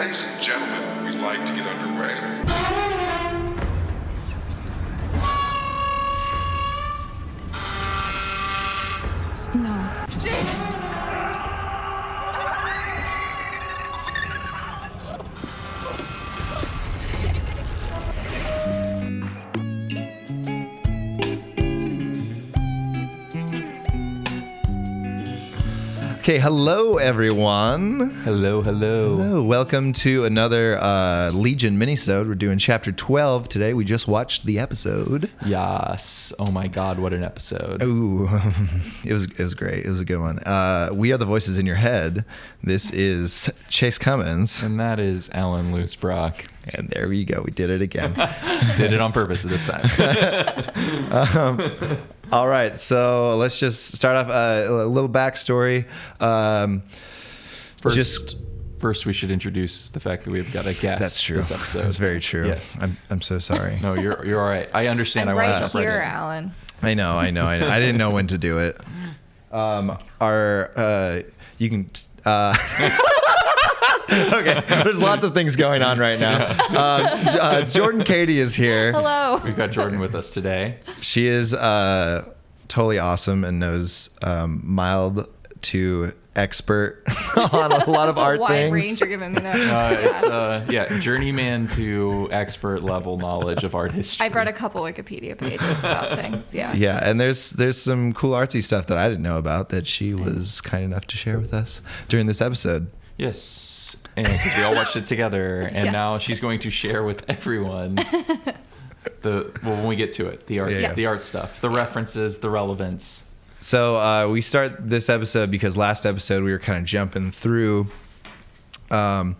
Ladies and gentlemen, we'd like to get underway. Okay, hello everyone. Hello, hello. Hello, welcome to another uh, Legion minisode. We're doing chapter 12 today. We just watched the episode. Yes. Oh my God, what an episode. Ooh, it was it was great. It was a good one. Uh, we are the voices in your head. This is Chase Cummins, And that is Alan Loosbrock. and there we go. We did it again. Did it on purpose this time. um, all right, so let's just start off uh, a little backstory. Um, First, just first, we should introduce the fact that we've got a guest that's true. this episode. That's very true. Yes. I'm I'm so sorry. No, you're you're all right. I understand. I'm I want to right jump here, right in. Alan. I know, I know, I know. I didn't know when to do it. Um, our, uh, you can. Uh, okay, there's lots of things going on right now. Uh, J- uh, Jordan Kady is here. Hello. We've got Jordan with us today. She is uh, totally awesome and knows um, mild to expert on a lot of It's a art wide things. range you're giving me there. Uh, it's uh, yeah, journeyman to expert level knowledge of art history. I brought a couple Wikipedia pages about things. Yeah. Yeah, and there's there's some cool artsy stuff that I didn't know about that she was kind enough to share with us during this episode. Yes, and because we all watched it together, and Yes. now she's going to share with everyone the well when we get to it, the art, Yeah, yeah. the art stuff, the references, the relevance. So uh, we start this episode because last episode we were kind of jumping through um,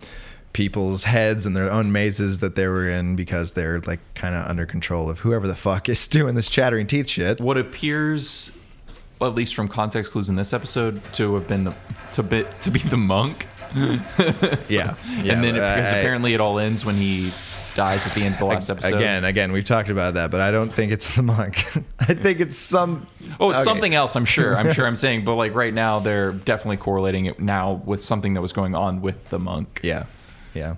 people's heads and their own mazes that they were in because they're like kind of under control of whoever the fuck is doing this chattering teeth shit. What appears, at least from context clues in this episode, to have been the to be to be the monk. Yeah, and then it, because I- apparently it all ends when he dies at the end of the last episode. Again, again, we've talked about that, but I don't think it's the monk. I think it's some. Oh, it's okay. something else. I'm sure. I'm sure. I'm saying, but like right now, they're definitely correlating it now with something that was going on with the monk. Yeah, yeah.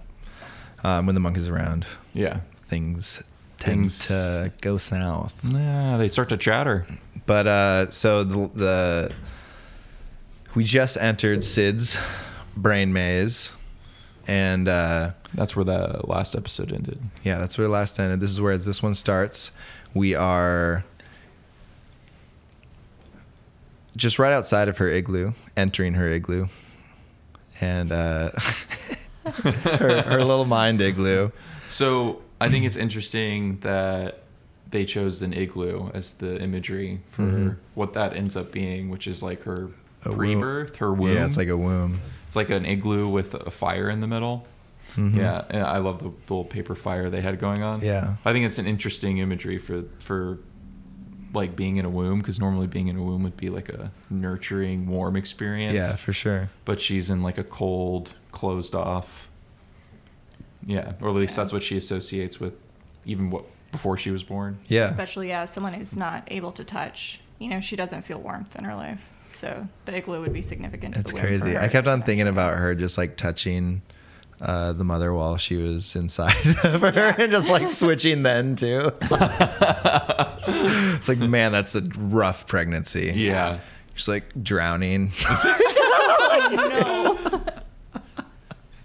Um, when the monk is around, Yeah. things tend Things- to go south. Yeah, they start to chatter. But uh, so the, the we just entered Syd's brain maze, and uh, That's where the last episode ended. yeah, that's where the last ended. This is where this one starts. We are just right outside of her igloo, entering her igloo, and uh, her, her little mind igloo. So I think it's interesting that they chose an igloo as the imagery for Mhm. what that ends up being, which is like her A womb. rebirth, her womb. Yeah, it's like a womb. It's like an igloo with a fire in the middle. Mhm. Yeah, and I love the little paper fire they had going on. Yeah. I think it's an interesting imagery for for like being in a womb because normally being in a womb would be like a nurturing, warm experience. Yeah, for sure. But she's in like a cold, closed off. Yeah, or at least Yeah. that's what she associates with, even what before she was born. Yeah. Especially as someone who's not able to touch. You know, she doesn't feel warmth in her life. So the igloo would be significant. to It's the womb for crazy. I kept on thinking about her just like touching uh, the mother while she was inside of her and just like switching then too. it's like, man, that's a rough pregnancy. Yeah. Just like drowning. Oh, no.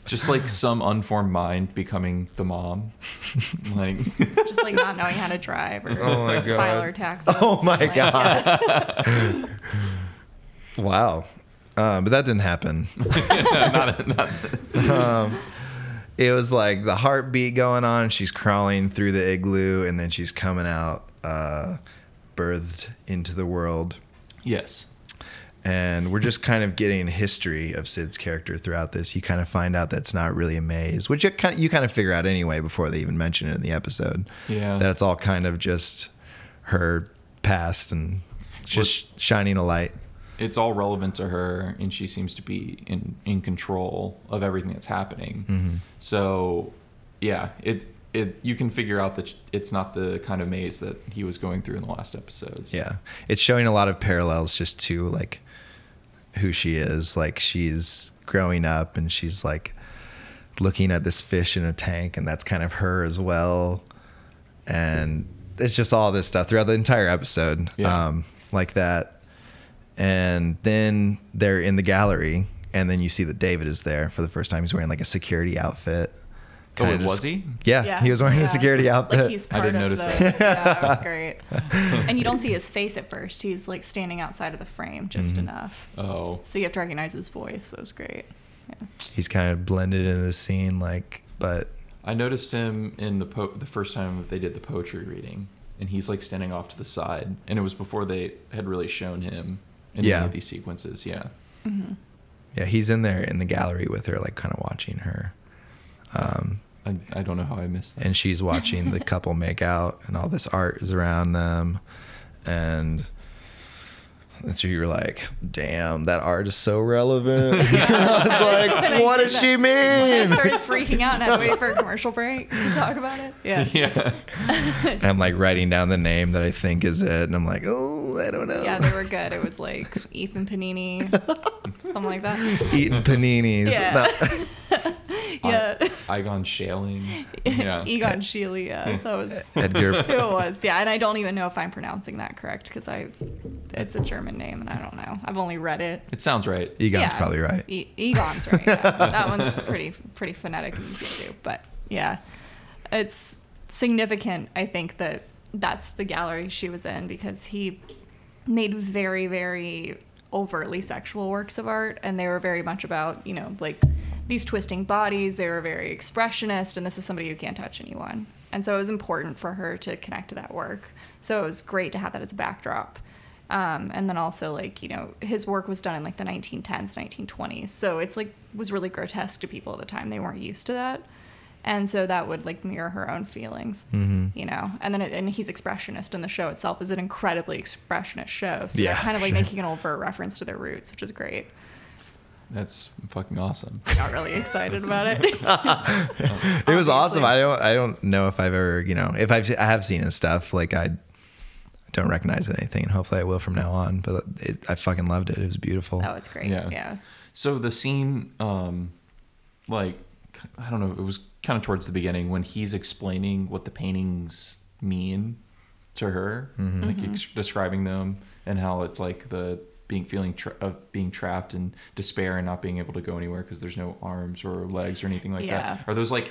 Just like some unformed mind becoming the mom. Like Just like not knowing how to drive or Oh my God. file her taxes. Oh my Like, God. yeah. Wow. Uh, but that didn't happen. not, not, um, it was like the heartbeat going on. She's crawling through the igloo and then she's coming out, uh, birthed into the world. Yes. and we're just kind of getting history of Syd's character throughout this. You kind of find out that's not really a maze, which you kind of, you kind of figure out anyway before they even mention it in the episode. Yeah. that it's all kind of just her past and just shining a light. It's all relevant to her, and she seems to be in in control of everything that's happening. Mhm. So, yeah, it it you can figure out that it's not the kind of maze that he was going through in the last episodes. Yeah, it's showing a lot of parallels just to like who she is. Like she's growing up and she's like looking at this fish in a tank, and that's kind of her as well. And it's just all this stuff throughout the entire episode, Yeah. um, like that. And then they're in the gallery, and then you see that David is there for the first time. He's wearing like a security outfit. Oh, Kinda was he? Yeah, he was wearing Yeah. a security outfit. Like he's I didn't of notice the, that. Yeah, it was great. and you don't see his face at first. He's like standing outside of the frame just Mhm. enough. Oh, So you have to recognize his voice. So it was great. Yeah. He's kind of blended into the scene, like, but I noticed him in the po- the first time that they did the poetry reading, and he's like standing off to the side, and it was before they had really shown him in Yeah. any of these sequences. Yeah. hmm yeah, he's in there in the gallery with her, like, kind of watching her. Um, I, I don't know how I missed that. and she's watching the couple make out, and all this art is around them, and that's where you're like, "Damn, that art is so relevant." I was When like, I "What did does she when I mean?" started freaking out and had to wait for a commercial break to talk about it. Yeah. yeah. And I'm like writing down the name that I think is it, and I'm like, "Oh, I don't know." Yeah, they were good. It was like Ethan Panini, something like that. Eating paninis. Yeah. yeah. Igon Shaling. Yeah. Egon Schiele, yeah. Hmm. That was Edgar. it was, yeah. And I don't even know if I'm pronouncing that correct because I, it's a German name and I don't know. I've only read it. It sounds right. Egon's Yeah. probably right. E- Egon's right. Yeah. that one's pretty pretty phonetic and easy to do. But yeah, it's significant. I think that that's the gallery she was in because he made very very overtly sexual works of art, and they were very much about you know like these twisting bodies. They were very expressionist, and this is somebody who can't touch anyone. And so it was important for her to connect to that work. So it was great to have that as a backdrop. Um, and then also like you know his work was done in like the 1910s 1920s so it's like was really grotesque to people at the time they weren't used to that and so that would like mirror her own feelings Mhm. you know and then it, and he's expressionist and the show itself is an incredibly expressionist show so Yeah, they're kind of like sure. making an overt reference to their roots which is great That's fucking awesome. not really excited about it it was Obviously. awesome. I don't I don't know if I've ever you know if I've I have seen his stuff like I don't recognize anything and hopefully I will from now on. But it, I fucking loved it. It was beautiful. oh it's great Yeah. yeah So the scene, um, like, I don't know, it was kind of towards the beginning when he's explaining what the paintings mean to her, Mhm. like ex- describing them and how it's like the being feeling tra- of being trapped in despair and not being able to go anywhere because there's no arms or legs or anything like Yeah. that. Are those like,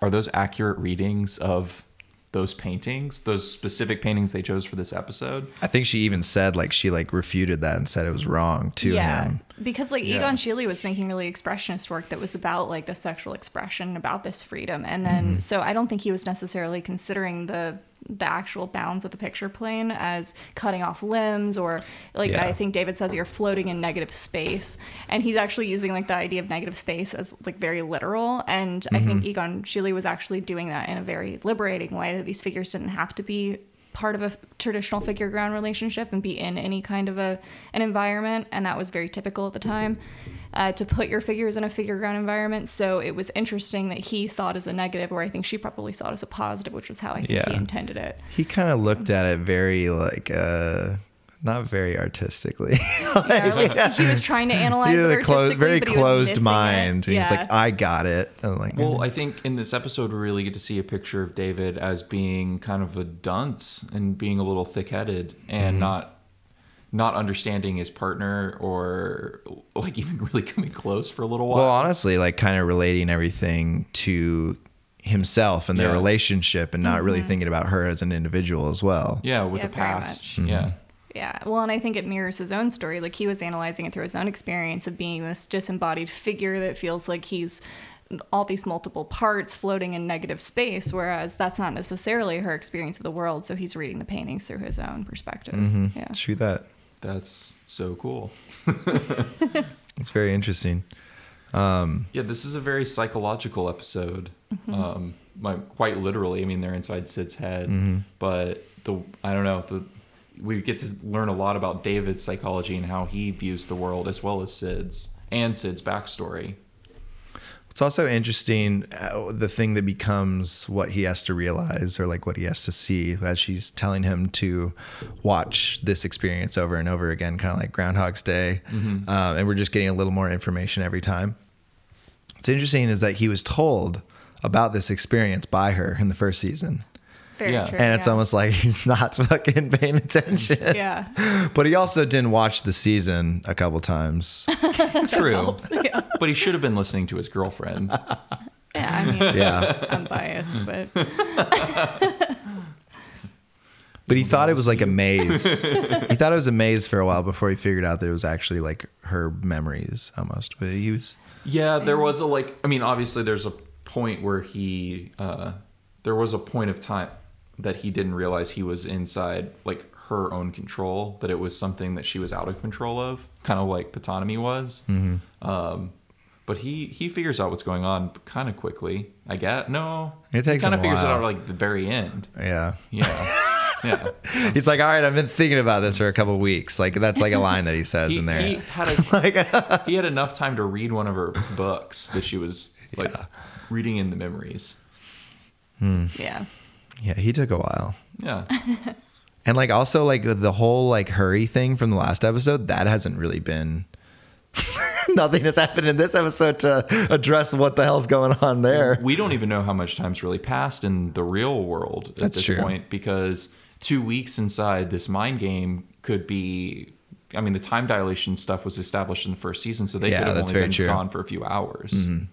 are those accurate readings of those paintings, those specific paintings they chose for this episode? I think she even said like she like refuted that and said it was wrong to yeah, him. because like Yeah. Egon Schiele was making really expressionist work that was about like the sexual expression, about this freedom, and then mm-hmm. so I don't think he was necessarily considering the the actual bounds of the picture plane as cutting off limbs or like Yeah. I think David says you're floating in negative space, and he's actually using like the idea of negative space as like very literal, and I think mm-hmm. Egon Schiele was actually doing that in a very liberating way that these figures didn't have to be part of a traditional figure ground relationship and be in any kind of a an environment and that was very typical at the time uh, to put your figures in a figure ground environment so it was interesting that he saw it as a negative where i think she probably saw it as a positive which was how i think Yeah. he intended it He kind of looked at it very like uh not very artistically. yeah, like, he was trying to analyze He it had a artistically clo- very but he was closed missing it. mind. And yeah. He's like, I got it. And I'm like, Well, mm. I think in this episode we really get to see a picture of David as being kind of a dunce and being a little thick-headed and Mm-hmm. not not understanding his partner or like even really coming close for a little while. Well, honestly, like kind of relating everything to himself and their Yeah. relationship and not really mm-hmm. thinking about her as an individual as well. yeah, with Yeah, the very past. much. Mm-hmm. Yeah. Yeah, well, and I think it mirrors his own story. Like he was analyzing it through his own experience of being this disembodied figure that feels like he's all these multiple parts floating in negative space, whereas that's not necessarily her experience of the world. So he's reading the paintings through his own perspective. hmm Yeah. True that. That's so cool. It's very interesting. Um, Yeah, this is a very psychological episode. Mm-hmm. Um, my, quite literally. I mean, they're inside Syd's head, Mhm. but the I don't know the we get to learn a lot about David's psychology and how he views the world, as well as Syd's and Syd's backstory. It's also interesting uh, the thing that becomes what he has to realize or like what he has to see as she's telling him to watch this experience over and over again, kind of like Groundhog's Day. Mhm. Um, and we're just getting a little more information every time. what's interesting is that he was told about this experience by her in the first season. Very Yeah. true. And it's yeah. almost like he's not fucking paying attention. Yeah. But he also didn't watch the season a couple times. True. yeah. but he should have been listening to his girlfriend. Yeah. I mean, Yeah. I'm biased, but But he thought it was like a maze. he thought it was a maze for a while before he figured out that it was actually like her memories almost. But he was Yeah, there was a like. I mean, obviously, there's a point where he. uh There was a point of time that he didn't realize he was inside like her own control. That it was something that she was out of control of, kind of like Ptonomy was. Mm-hmm. Um, but he he figures out what's going on kind of quickly. I guess no, It takes kind of a figures it out like the very end. yeah. Yeah, yeah. He's like, all right, I've been thinking about this for a couple weeks. Like that's like a line that he says He, in there. he had a like, he had enough time to read one of her books that she was like Yeah. reading in the memories. yeah. Yeah, he took a while. Yeah. And like also like the whole like hurry thing from the last episode, that hasn't really been nothing has happened in this episode to address what the hell's going on there. We don't even know how much time's really passed in the real world at That's this true. point because two weeks inside this mind game could be. I mean, the time dilation stuff was established in the first season, so they Yeah, could have that's only been true. gone for a few hours. Mm-hmm.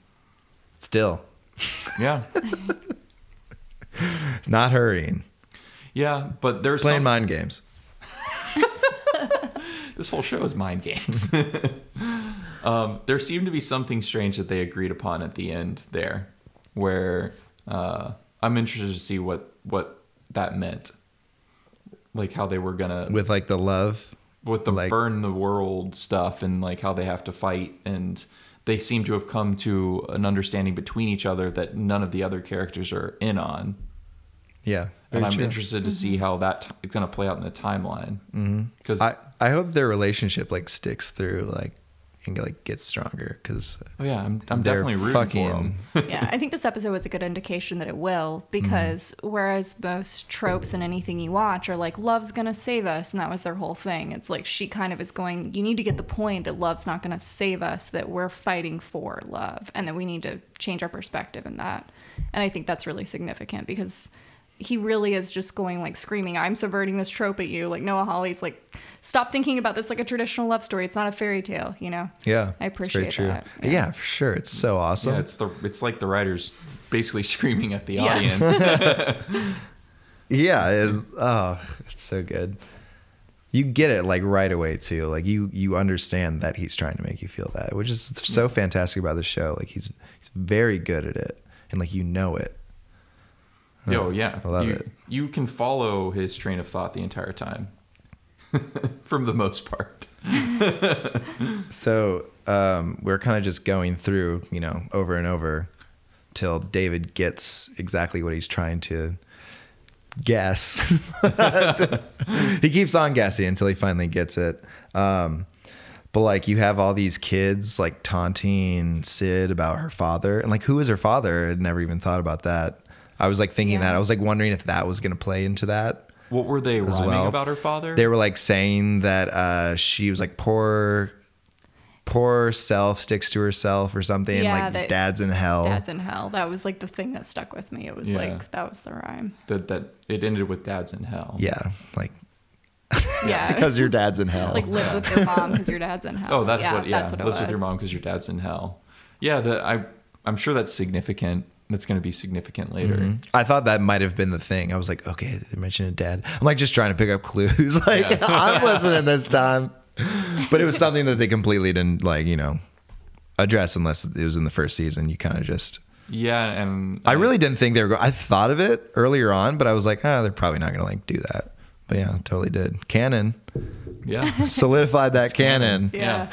Still, Yeah, it's not hurrying. yeah, but there's It's playing some, mind games. this whole show is mind games. um, there seemed to be something strange that they agreed upon at the end there, where uh, I'm interested to see what what that meant, like how they were gonna With like the love. with the like- burn the world stuff and like how they have to fight and they seem to have come to an understanding between each other that none of the other characters are in on Yeah. and i'm true. interested to see mm-hmm. how that is t- going to play out in the timeline mm-hmm. because I, I hope their relationship like sticks through like and like gets stronger because oh yeah i'm, I'm definitely rooting fucking for them yeah, I think this episode was a good indication that it will mm-hmm. because whereas most tropes in anything you watch are like love's gonna save us and that was their whole thing. It's like she kind of is going. You need to get the point that love's not gonna save us. That we're fighting for love and that we need to change our perspective in that. And I think that's really significant because he really is just going like screaming, "I'm subverting this trope at you!" Like Noah Hawley's like, "Stop thinking about this like a traditional love story. It's not a fairy tale." You know? yeah I it's very appreciate true. that. Yeah. for sure it's so awesome yeah it's the it's like the writers basically screaming at the Yeah. audience Yeah, it, oh, it's so good. You get it like right away too. Like you you understand that he's trying to make you feel that, which is so fantastic about the show. Like he's he's very good at it, and like you know it. Yo, yeah. I love you, it. You can follow his train of thought the entire time, from the most part. So um, we're kind of just going through, you know, over and over till David gets exactly what he's trying to guess. he keeps on guessing until he finally gets it. Um, but like you have all these kids like taunting Syd about her father, and like who is her father? I had never even thought about that. I was like thinking Yeah. that. I was like wondering if that was going to play into that What were they as rhyming well. about her father? They were like saying that uh, she was like poor, poor self sticks to herself or something. Yeah, like that- dad's in hell. Dad's in hell. That was like the thing that stuck with me. It was Yeah. like that was the rhyme. that that it ended with dad's in hell. yeah, like Yeah, because your dad's in hell. like lives with your mom because your dad's in hell. Oh, that's what. Yeah, that's what it lives was. with your mom because your dad's in hell. Yeah, that I. I'm sure that's significant. That's going to be significant later. Mhm. I thought that might have been the thing. I was like, okay, they mentioned a dad. I'm like just trying to pick up clues. like Yeah. I'm listening this time, but it was something that they completely didn't like, you know, address unless it was in the first season. You kind of just. Yeah, and I really didn't think they were. Go- I thought of it earlier on, but I was like, ah, they're probably not going to like do that. But yeah, totally did. Canon yeah, solidified that canon. Yeah.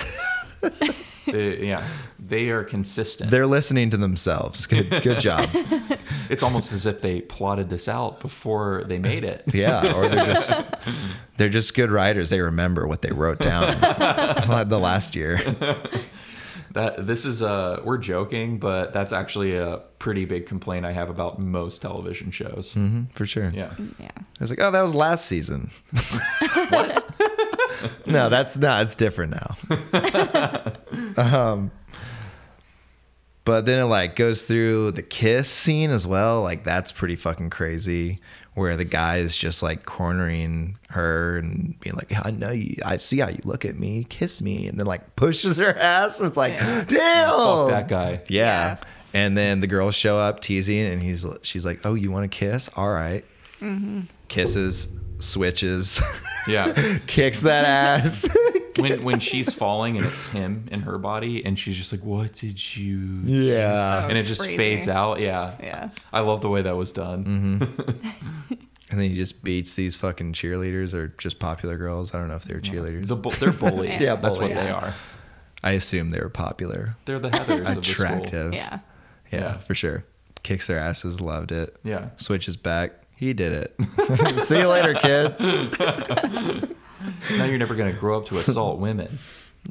they, yeah, they are consistent. They're listening to themselves. Good, good job. it's almost as if they plotted this out before they made it. Yeah, or they're just they're just good writers. They remember what they wrote down the last year. That this is uh we're joking, but that's actually a pretty big complaint I have about most television shows. hmm for sure. Yeah. Yeah. I was like, oh, that was last season. What? no, that's no, it's different now. um, But then it like goes through the kiss scene as well. Like that's pretty fucking crazy. Where the guy is just like cornering her and being like, "I know you. I see how you look at me. Kiss me," and then like pushes her ass. And It's like, Yeah. damn, Fuck that guy. Yeah. Yeah. And then the girls show up teasing, and he's she's like, "Oh, you want to kiss? All right." Kisses, switches, Yeah. kicks that ass. when when she's falling and it's him in her body and she's just like, "What did you?" yeah. And it just crazy. fades out. Yeah. Yeah. I love the way that was done. Mm-hmm. And then he just beats these fucking cheerleaders or just popular girls. I don't know if they're cheerleaders. The bu- they're bullies. Yeah, that's what bullies. they are. I assume they were popular, They're the Heathers of the school. attractive. Yeah. yeah, Yeah. for sure. Kicks their asses, loved it. Yeah. Switches back. He did it. See you later, kid. Now you're never gonna grow up to assault women.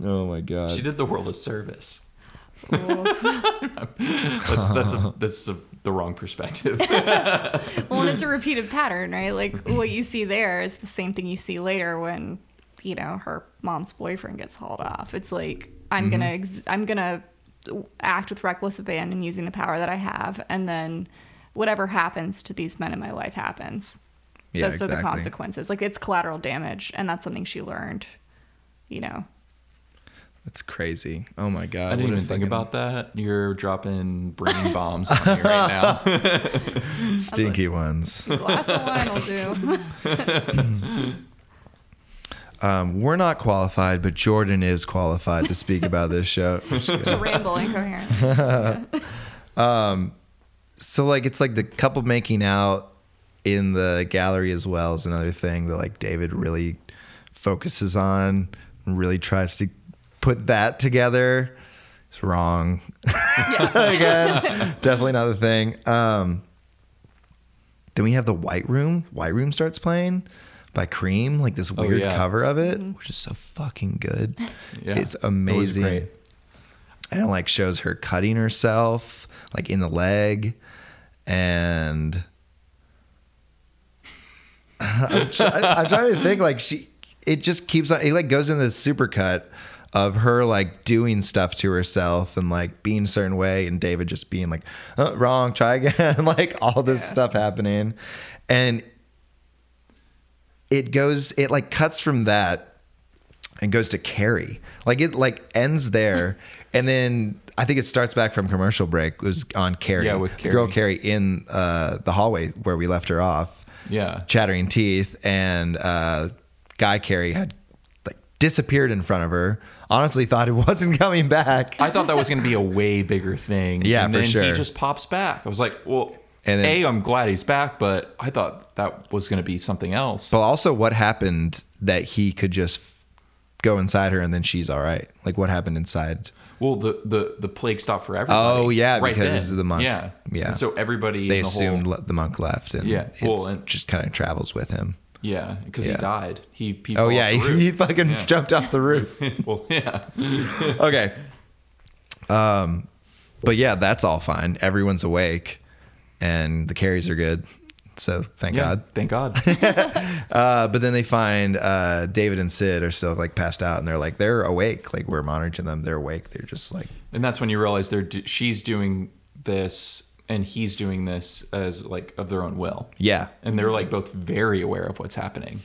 Oh my god. She did the world a service. That's that's a, that's a, the wrong perspective. well, and it's a repeated pattern, right? Like what you see there is the same thing you see later when, you know, her mom's boyfriend gets hauled off. It's like I'm gonna Mm-hmm. ex- I'm gonna act with reckless abandon using the power that I have, and then whatever happens to these men in my life happens. Yeah, Those are the consequences. Like it's collateral damage, and that's something she learned. You know. That's crazy. Oh my god. I didn't what a even think fucking about that. You're dropping brain bombs on me right now. Stinky ones. Glass of wine will do. Um, we're not qualified, but Jordan is qualified to speak about this show. To ramble incoherently. So like it's like the couple making out in the gallery as well is another thing that like David really focuses on and really tries to put that together. It's wrong. Yeah. Again, definitely not the thing. Um, then we have the White Room. White Room starts playing by Cream, like this Oh, weird yeah. cover of it, which is so fucking good. Yeah, it's it was amazing. great. And it like shows her cutting herself like in the leg and I'm, try- I'm trying to think like she it just keeps on it like goes in this supercut of her like doing stuff to herself and like being a certain way and David just being like oh, wrong try again like all this Yeah. stuff happening and it goes it like cuts from that and goes to Kerry. Like it like ends there, and then I think it starts back from commercial break. It was on Kerry. Yeah, with the girl Kerry. Kerry in uh, the hallway where we left her off, Yeah. chattering teeth, and uh, guy Cary had like disappeared in front of her. Honestly, thought it wasn't coming back. I thought that was going to be a way bigger thing. Yeah, and for then sure. He just pops back. I was like, well, And then- a, I'm glad he's back, but I thought that was going to be something else. but also, what happened that he could just go inside her and then she's all right? Like what happened inside? well, the the the plague stopped for everybody. Oh, yeah, right because then. the monk. Yeah, Yeah. And so everybody They in the assumed whole, the monk left, and Yeah, well, and- just kind of travels with him. yeah, because Yeah. he died. He, he Oh yeah, he, he fucking Yeah. jumped off the roof. well, yeah, okay. Um, but yeah, that's all fine. Everyone's awake, and the carries are good. So thank yeah. God. Thank God. Uh, but then they find uh, David and Syd are still like passed out, and they're like they're awake. Like we're monitoring them. They're awake. They're just like and that's when you realize they're do- she's doing this and he's doing this as like of their own will. yeah, And they're like both very aware of what's happening.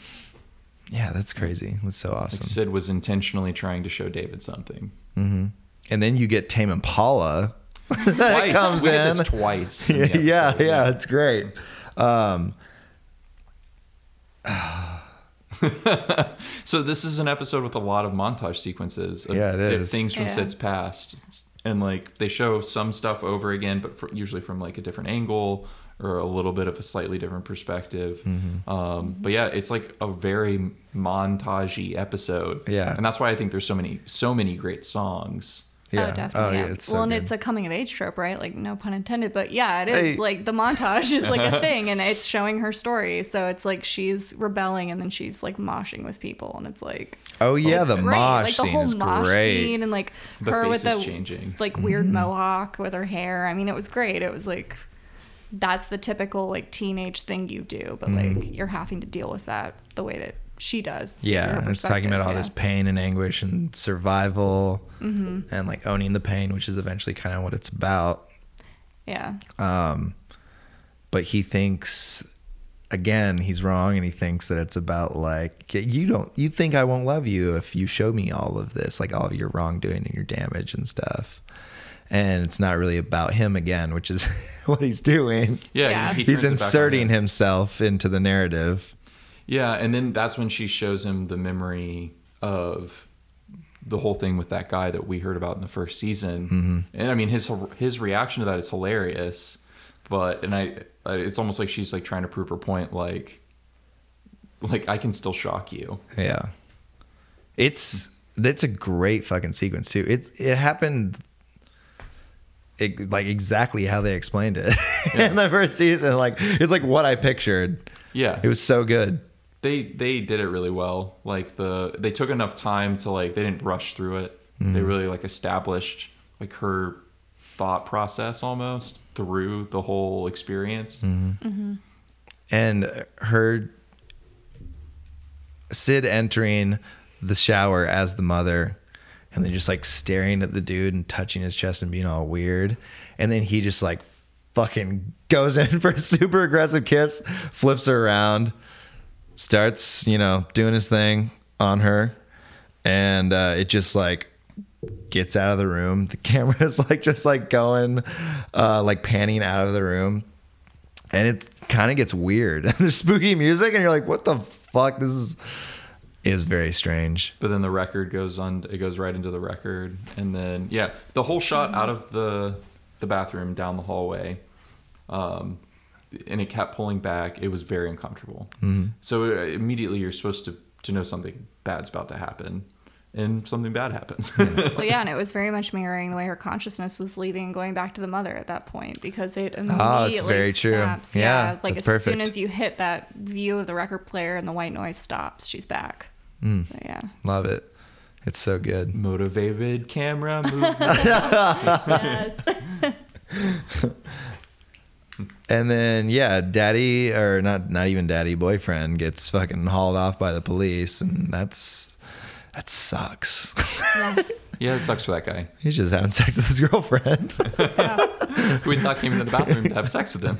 yeah. That's crazy. That's so awesome. Like. Syd was intentionally trying to show David something. hmm And then you get Tame Impala that comes we in. twice. in the yeah, yeah, it's great. Um, So this is an episode with a lot of montage sequences of Yeah, it di- is. things from Yeah. Syd's past, and like they show some stuff over again, but for, usually from like a different angle or a little bit of a slightly different perspective. Mm-hmm. Um, but yeah, it's like a very montagey episode. Yeah. and that's why I think there's so many so many great songs. Yeah. Oh, definitely. yeah. it's so well, and good. it's a coming of age trope, right? Like, no pun intended, but yeah, it is. Hey. Like, the montage is like a thing, and it's showing her story. So it's like she's rebelling, and then she's like moshing with people, and it's like, Oh yeah, it's the great. mosh like the scene whole is mosh great. scene, and like The her with the changing. like weird Mm-hmm. mohawk with her hair. I mean, it was great. It was like that's the typical like teenage thing you do, but Mm-hmm. like you're having to deal with that the way that she does. Yeah, through her it's talking about all perspective, this pain and anguish and survival Mm-hmm. and like owning the pain, which is eventually kind of what it's about. Yeah. yeah. Um, but he thinks again he's wrong, and he thinks that it's about like you don't you think I won't love you if you show me all of this, like all of your wrongdoing and your damage and stuff. And it's not really about him again, which is what he's doing. Yeah, Yeah. he- he he's turns it back on inserting himself into the narrative. Yeah, and then that's when she shows him the memory of the whole thing with that guy that we heard about in the first season. Mm-hmm. And I mean, his his reaction to that is hilarious. But and I, it's almost like she's like trying to prove her point, like, like I can still shock you. Yeah. It's that's a great fucking sequence too. It it happened it, like exactly how they explained it in the first season. Like it's like what I pictured. Yeah, It was so good. They they did it really well. Like the they took enough time to like they didn't rush through it. They mm-hmm. really like established like her thought process almost through the whole experience. Mm-hmm. Mm-hmm. And her Syd entering the shower as the mother and then just like staring at the dude and touching his chest and being all weird. And then he just like fucking goes in for a super aggressive kiss, flips her around, starts, you know, doing his thing on her. And uh, it just like gets out of the room. The camera is like just like going, uh, like panning out of the room and it kind of gets weird. There's spooky music, and you're like, "What the fuck? This is is very strange." But then the record goes on. It goes right into the record, and then yeah, the whole shot out of the the bathroom down the hallway, um, and it kept pulling back. It was very uncomfortable. So uh, immediately you're supposed to to know something bad's about to happen, and something bad happens. Well, yeah, and it was very much mirroring the way her consciousness was leaving and going back to the mother at that point because it immediately Oh, it's very true. snaps. Yeah, like that's as soon as you hit that view of the record player and the white noise stops, she's back. Mm. So, yeah. Love it. It's so good. Motivated camera movement. yes. And then yeah, daddy or not not even daddy boyfriend gets fucking hauled off by the police, and that's that sucks. yeah. yeah, it sucks for that guy. He's just having sex with his girlfriend. Yeah. We thought came into the bathroom to have sex with him.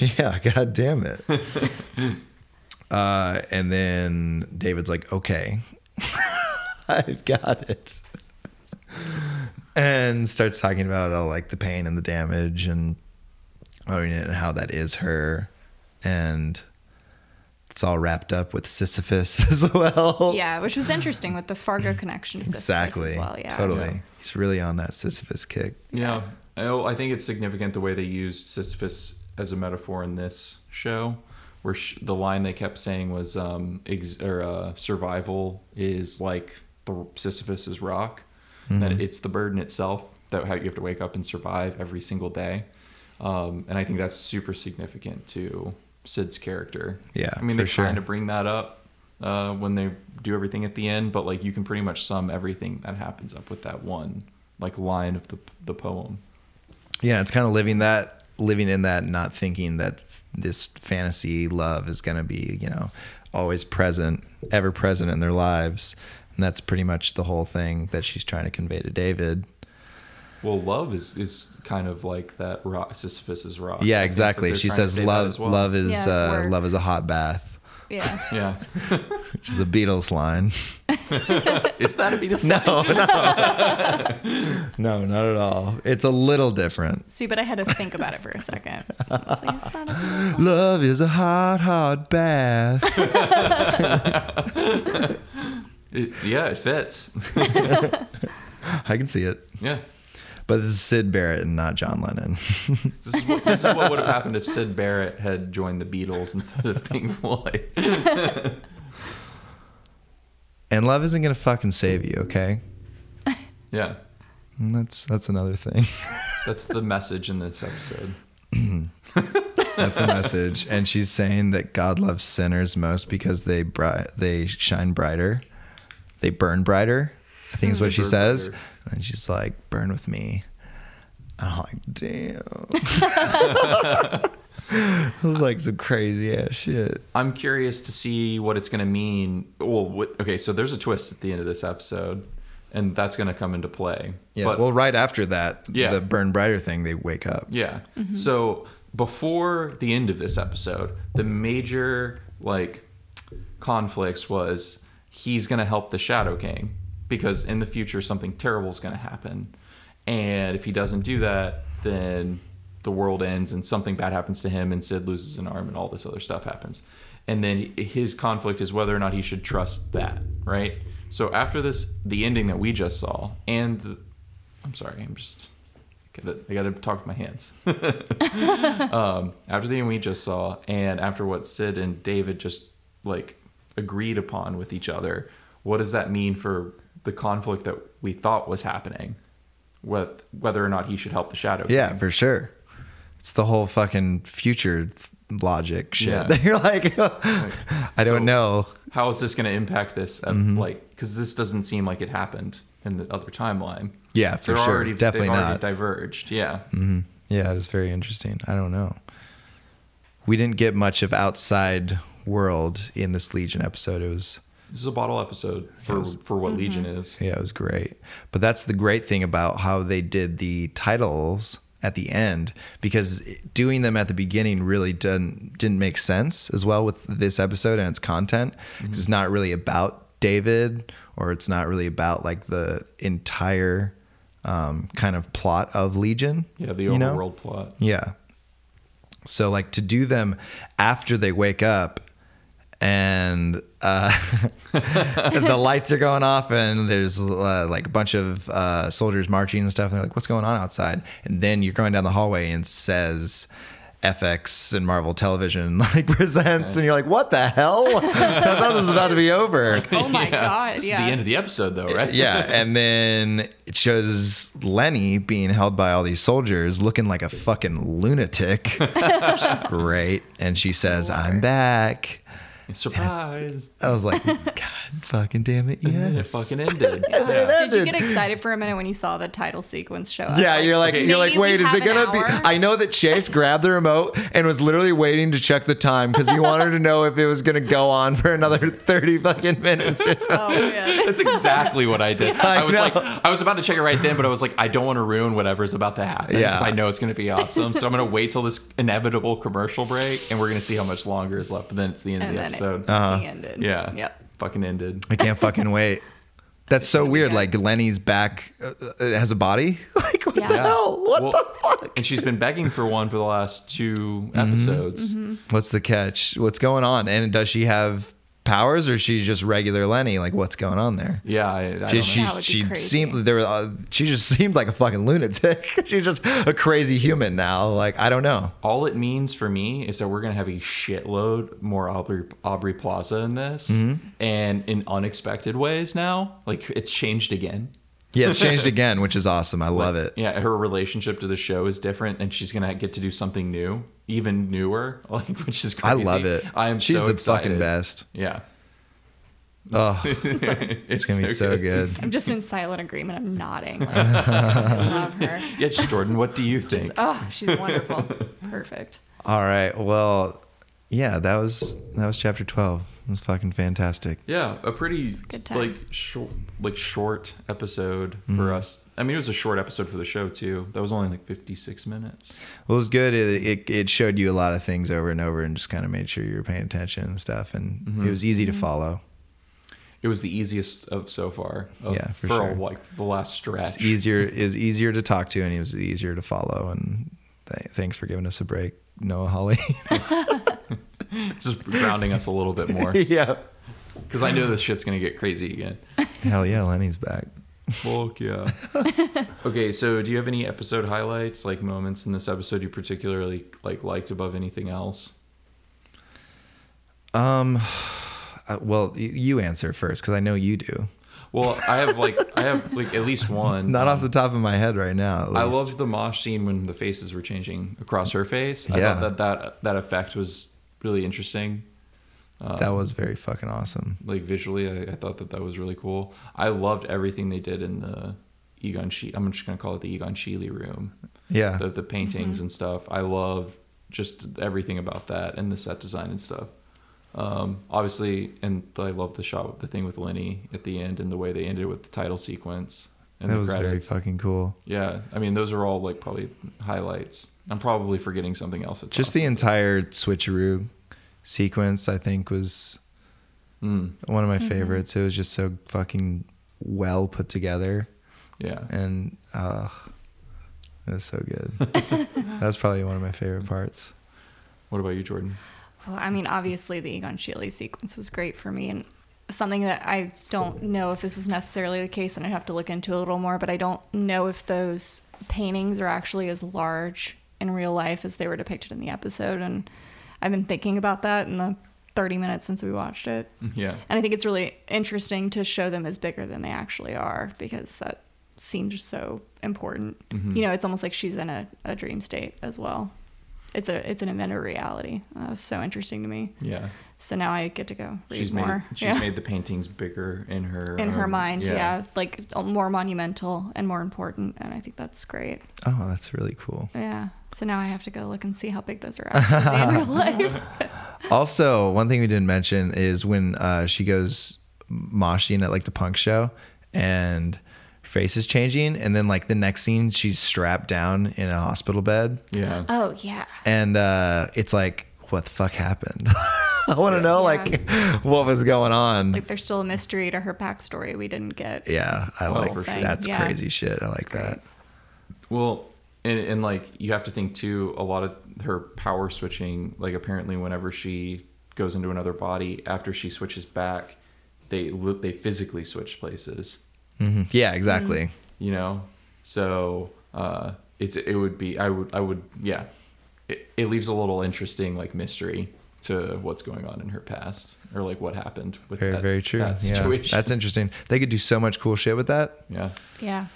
yeah, god damn it. Uh, and then David's like, okay, I've got it. And starts talking about all like the pain and the damage and owning it and how that is her. And it's all wrapped up with Sisyphus as well. Yeah, which was interesting with the Fargo connection Sisyphus Exactly. as well. Yeah. Totally. Yeah. He's really on that Sisyphus kick. Yeah, I, I think it's significant the way they used Sisyphus as a metaphor in this show, where sh- the line they kept saying was um, ex- or, uh, survival is like the Sisyphus's rock, that it's the burden itself that how you have to wake up and survive every single day, um, and I think that's super significant to Syd's character. Yeah, I mean for they sure. trying to bring that up uh, when they do everything at the end, but like you can pretty much sum everything that happens up with that one like line of the the poem. Yeah, it's kind of living that, living in that, not thinking that this fantasy love is going to be, you know, always present, ever present in their lives. And that's pretty much the whole thing that she's trying to convey to David. Well, love is is kind of like that rock, Sisyphus's rock. Yeah, exactly. She says love, well. love is, Yeah, uh, love is a hot bath, Yeah. Yeah, which is a Beatles line. is that a Beatles? no, no, no, not at all. It's a little different. See, but I had to think about it for a second. I was like, it's not a Beatles. Love is a hot, hot bath. It- yeah, it fits. I can see it. yeah, But this is Syd Barrett and not John Lennon. this is what, this is what would have happened if Syd Barrett had joined the Beatles instead of Pink Floyd. and love isn't gonna fucking save you, okay? yeah, And that's that's another thing. that's the message in this episode. That's a message. And she's saying that God loves sinners most because they bri- they shine brighter. They burn brighter. I think is hmm. what she says. brighter. And she's like, burn with me. And I'm like, damn. it was like some crazy ass shit. I'm curious to see what it's going to mean. Well, what, okay, so there's a twist at the end of this episode, and that's going to come into play. Yeah. But, well, right after that, Yeah. the burn brighter thing, they wake up. yeah. Mm-hmm. So before the end of this episode, the major like conflicts was he's going to help the Shadow King because in the future something terrible is going to happen, and if he doesn't do that, then the world ends and something bad happens to him, and Syd loses an arm, and all this other stuff happens. And then his conflict is whether or not he should trust that, right? So after this, the ending that we just saw, and the, I'm sorry, I'm just I gotta talk with my hands. um, after the end we just saw, and after what Syd and David just like agreed upon with each other, what does that mean for the conflict that we thought was happening, with whether or not he should help the Shadow? Yeah, for sure. It's the whole fucking future logic shit. Yeah. You're like, I don't So- know. how is this going to impact this? Uh, Mm-hmm. Like, because this doesn't seem like it happened in the other timeline. Yeah, for They're sure. Already, Definitely not. diverged. Yeah. hmm Yeah, it is very interesting. I don't know. We didn't get much of outside world in this Legion episode. It was This is a bottle episode for Yes. for what Legion is. yeah, it was great. But that's the great thing about how they did the titles at the end because doing them at the beginning really didn't didn't make sense as well with this episode and its content 'cause it's not really about David or it's not really about like the entire um, kind of plot of Legion. Yeah, the you overworld plot. Yeah. So like to do them after they wake up and uh, the lights are going off and there's uh, like a bunch of uh, soldiers marching and stuff and they're like what's going on outside and then you're going down the hallway and it says FX and Marvel Television like presents and you're like what the hell I thought this was about to be over Oh my God, This yeah. is the end of the episode, though, right? yeah, and then it shows Lenny being held by all these soldiers, looking like a fucking lunatic. Which is great, and she says, "I'm back." Surprise! I was like, "God, fucking damn it, And then it fucking ended. Yeah. Yeah. Did you get excited for a minute when you saw the title sequence show up? Yeah, you're like, okay. you're like, wait, is it gonna be? I know that Chase grabbed the remote and was literally waiting to check the time because he wanted to know if it was gonna go on for another thirty fucking minutes or oh, something. Oh man. That's exactly what I did. I I, was know. like, I was about to check it right then, but I was like, I don't want to ruin whatever's about to happen. Yeah. Because I know it's going to be awesome. So I'm going to wait till this inevitable commercial break, and we're going to see how much longer is left. But then it's the end and of the then episode. Uh-huh. ended. yeah. Yep. Fucking ended. I can't fucking wait. That's so weird. good. Like Lenny's back uh, uh, has a body. like what the hell? What Well, the fuck? And she's been begging for one for the last two Mm-hmm. episodes. What's the catch? What's going on? And does she have powers, or she's just regular Lenny? Like what's going on there? Yeah. I, I don't she know. That she seemed there. were, Uh, she just seemed like a fucking lunatic. She's just a crazy human now. Like I don't know. All it means for me is that we're gonna have a shitload more Aubrey, Aubrey Plaza in this, Mm-hmm. and in unexpected ways now. Like it's changed again. Yeah, it's changed again, which is awesome. I love it. Yeah, her relationship to the show is different, and she's gonna get to do something new, even newer. Like, which is great. I love it. I am. She's so the excited. fucking best. Yeah. Oh, it's, it's gonna be so good. I'm just in silent agreement. I'm nodding. Like, I love her. Yeah, Jordan. What do you think? Just, oh, she's wonderful. Perfect. All right. Well, yeah, that was that was chapter twelve. It was fucking fantastic. yeah, a pretty good time. like short, like short episode Mm-hmm. for us. I mean, it was a short episode for the show too. That was only like 56 minutes. Well, it was good. It, it it showed you a lot of things over and over, and just kind of made sure you were paying attention and stuff. And Mm-hmm. it was easy to follow. It was the easiest of so far. Of, Yeah, for for sure. like the last stretch. It's easier is easier to talk to, and it was easier to follow. And th- thanks for giving us a break, Noah Hawley. just grounding us a little bit more yeah. because I know this shit's gonna get crazy again. Hell yeah, Lenny's back. Fuck yeah. okay, so do you have any episode highlights, like moments in this episode you particularly like liked above anything else? Um, uh, well, y- you answer first because I know you do. Well, I have like I have like at least one. Not Um, off the top of my head right now. at I loved the mosh scene when the faces were changing across her face. I Yeah. thought that that that effect was really interesting. Um, that was very fucking awesome. like visually. I, I thought that that was really cool. I loved everything they did in the Egon She. I'm just gonna call it the Egon Sheely room. Yeah. the the paintings and stuff. I love just everything about that and the set design and stuff. Um, obviously, and I love the shot, the thing with Lenny at the end, and the way they ended with the title sequence and that the was very fucking cool. Yeah, I mean, those are all like probably highlights. I'm probably forgetting something else. that's Just the entire switcheroo sequence, I think, was Mm, one of my Mm-hmm. favorites. It was just so fucking well put together, yeah. and uh, it was so good. That's probably one of my favorite parts. What about you, Jordan? Well, I mean, obviously the Egon Schiele sequence was great for me, and something that I don't know if this is necessarily the case, and I'd have to look into a little more. But I don't know if those paintings are actually as large in real life as they were depicted in the episode, and I've been thinking about that in the 30 minutes since we watched it. Yeah. And I think it's really interesting to show them as bigger than they actually are because that seems so important. Mhm. You know, it's almost like she's in a, a dream state as well. It's a it's an invented reality. That was so interesting to me. Yeah. So now I get to go read She's made more. she's yeah. made the paintings bigger in her in her um, mind, yeah. like more monumental and more important, and I think that's great. Oh, that's really cool. Yeah. So now I have to go look and see how big those are actually in real life. Also, one thing we didn't mention is when uh, she goes moshing at like the punk show and her face is changing, and then like the next scene, she's strapped down in a hospital bed, Yeah. oh yeah. and uh, it's like, what the fuck happened? I want to Yeah. know Yeah. like what was going on. Like there's still a mystery to her backstory we didn't get. yeah, I Oh, like for sure. that's Yeah. crazy shit. I like great. that. Well, and, and like you have to think too. A lot of her power switching, like apparently, whenever she goes into another body, after she switches back, they li- they physically switch places. hmm Yeah, exactly. You know, so uh, it's it would be I would I would yeah, it, it leaves a little interesting like mystery to what's going on in her past or like what happened with Very, that, very true. that Yeah, situation. that's interesting. They could do so much cool shit with that. yeah, Yeah.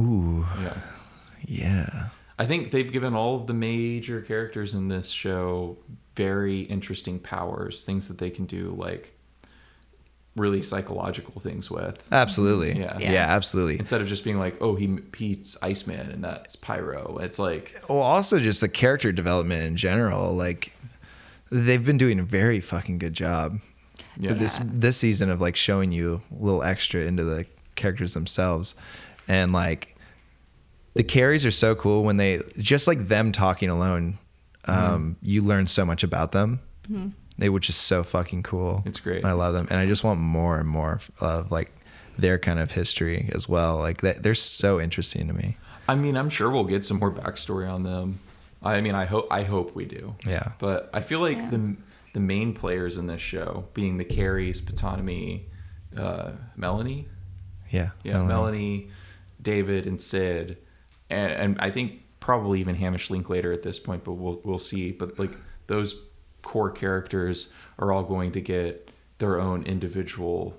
Ooh, yeah. yeah. I think they've given all of the major characters in this show very interesting powers, things that they can do, like really psychological things with. Absolutely. Yeah. yeah. Yeah. absolutely. Instead of just being like, oh, he he's Iceman and that's Pyro. It's like, Well, also just the character development in general. Like they've been doing a very fucking good job yeah, with this this season of like showing you a little extra into the characters themselves, and like the Carys are so cool when they just like them talking alone. Um, you learn so much about them. They which is so fucking cool. It's great. I love them, and I just want more and more of like their kind of history as well. Like that, they're so interesting to me. I mean, I'm sure we'll get some more backstory on them. I mean, I hope I hope we do. Yeah. But I feel like Yeah. the the main players in this show, being the Carys, Ptonomy, uh, Melanie, Yeah. yeah, Melanie. David, and Syd, and, and I think probably even Hamish Linklater at this point, but we'll we'll see. But like those core characters are all going to get their own individual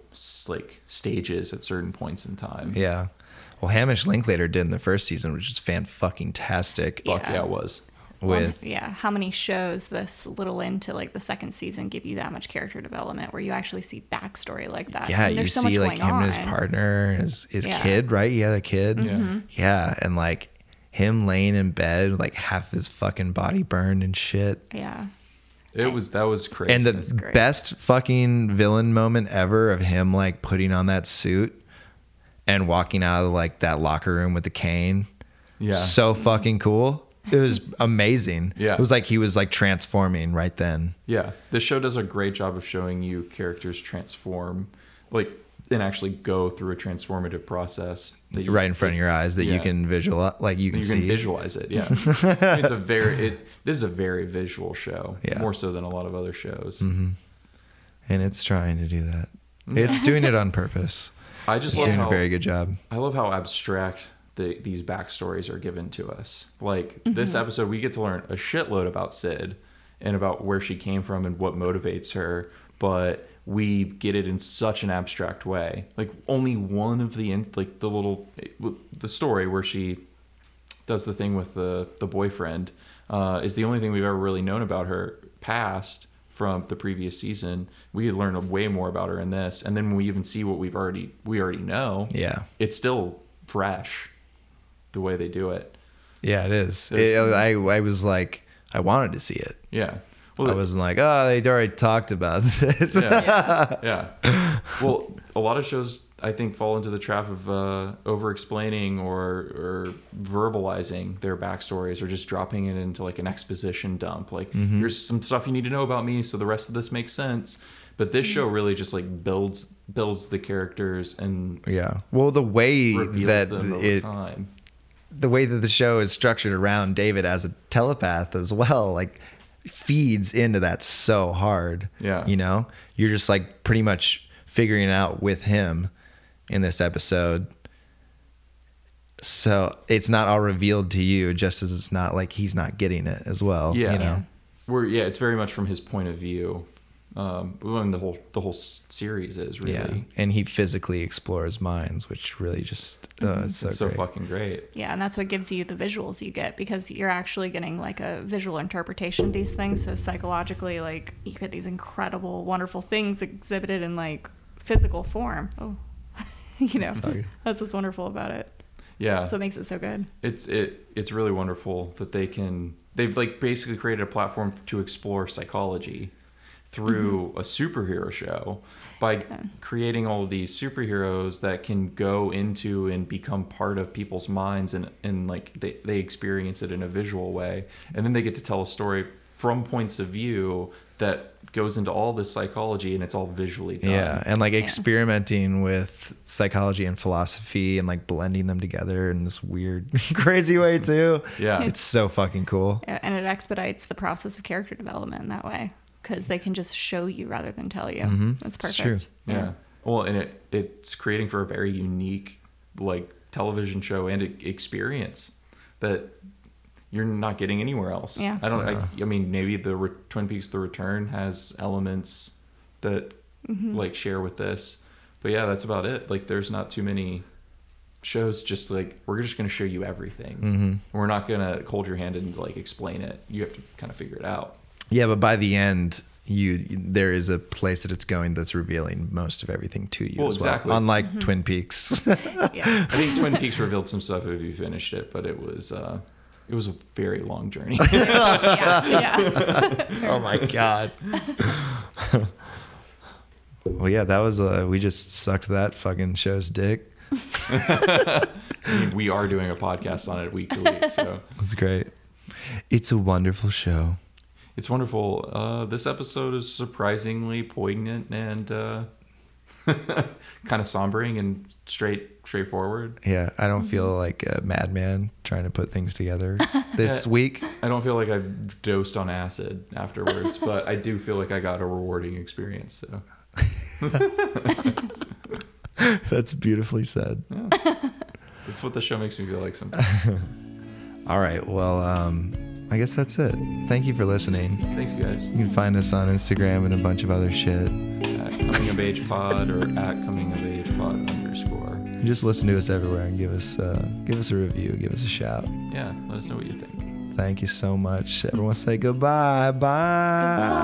like stages at certain points in time. Yeah. Well, Hamish Linklater did in the first season, which is fan fucking tastic. Fuck Yeah. yeah, it was. Well, yeah, how many shows this little into like the second season give you that much character development where you actually see backstory like that? yeah, And you there's so see much like going on. and his partner, and his his Yeah. kid, right? He had a kid. Yeah. Mm-hmm. Yeah, and like him laying in bed, like half his fucking body burned and shit. Yeah. It was that was crazy. And the best fucking villain moment ever of him like putting on that suit and walking out of like that locker room with the cane. yeah, So fucking cool. It was amazing. Yeah. It was like he was like transforming right then. yeah. This show does a great job of showing you characters transform, like and actually go through a transformative process that you, right in front of your eyes that you can visualize like you can you see. visualize it. Yeah, it's a very it. This is a very visual show, Yeah. more so than a lot of other shows. hmm And it's trying to do that. It's doing it on purpose. I just It's love doing how a very good job. I love how abstract the, these backstories are given to us. Like this episode, we get to learn a shitload about Syd and about where she came from and what motivates her, but we get it in such an abstract way. Like only one of the like the little the story where she does the thing with the the boyfriend uh, is the only thing we've ever really known about her past from the previous season. We learn way more about her in this, and then when we even see what we've already we already know Yeah. it's still fresh the way they do it. Yeah, it is. It- I I was like I wanted to see it. Yeah. I it- wasn't like, oh, they already talked about this. Yeah. yeah. Well, a lot of shows I think fall into the trap of uh, over explaining or or verbalizing their backstories or just dropping it into like an exposition dump. Like Mm-hmm. here's some stuff you need to know about me, so the rest of this makes sense. But this show really just like builds builds the characters and Yeah. Well, the way that it, time. The way that the show is structured around David as a telepath as well, like feeds into that so hard. Yeah. You know, you're just like pretty much figuring it out with him in this episode. So it's not all revealed to you, just as it's not like he's not getting it as well. Yeah. You know. Yeah. Where yeah, it's very much from his point of view. Um, when the whole the whole series is really Yeah. And he physically explores minds, which really just uh, it's so, it's so great. fucking great. Yeah, and that's what gives you the visuals you get because you're actually getting like a visual interpretation of these things. So psychologically, like you get these incredible, wonderful things exhibited in like physical form. Oh, you know, Sorry. that's what's wonderful about it. Yeah. That's what makes it so good. it's it it's really wonderful that they can they've like basically created a platform to explore psychology through mm-hmm. a superhero show by creating all of these superheroes that can go into and become part of people's minds and and like they, they experience it in a visual way and then they get to tell a story from points of view that goes into all this psychology and it's all visually done Yeah, and like experimenting with psychology and philosophy and like blending them together in this weird, crazy way too. Yeah. it's so fucking cool. Yeah, And it expedites the process of character development in that way because they can just show you rather than tell you. Mhm. That's It's perfect. true. Yeah. Well, and it it's creating for a very unique like television show and experience that you're not getting anywhere else. Yeah. I don't. Yeah. I, I mean, maybe the Re- Twin Peaks: The Return has elements that Mm-hmm. like share with this, but yeah, that's about it. Like, there's not too many shows. Just like we're just going to show you everything. Mhm. We're not going to hold your hand and like explain it. You have to kind of figure it out. Yeah, but by the end, you there is a place that it's going that's revealing most of everything to you Well, as exactly. well. Unlike Twin Peaks. Yeah. I think Twin Peaks revealed some stuff if you finished it, but it was uh, it was a very long journey. yeah. Yeah. oh my god. well, yeah, that was uh, we just sucked that fucking show's dick. I mean, we are doing a podcast on it week to week, so It's great. It's a wonderful show. It's wonderful. Uh, this episode is surprisingly poignant and uh, kind of sombering and straight straightforward. Yeah, I don't feel like a madman trying to put things together this Yeah. week. I don't feel like I dosed on acid afterwards, but I do feel like I got a rewarding experience. So That's beautifully said. yeah. that's what the show makes me feel like sometimes. All right, well, um, I guess that's it. Thank you for listening. Thanks, you guys. You can find us on Instagram and a bunch of other shit. At Coming of Age Pod or at Coming of Age Pod underscore. And just listen to us everywhere and give us uh, give us a review, give us a shout. Yeah, let us know what you think. Thank you so much. Everyone say goodbye. Bye.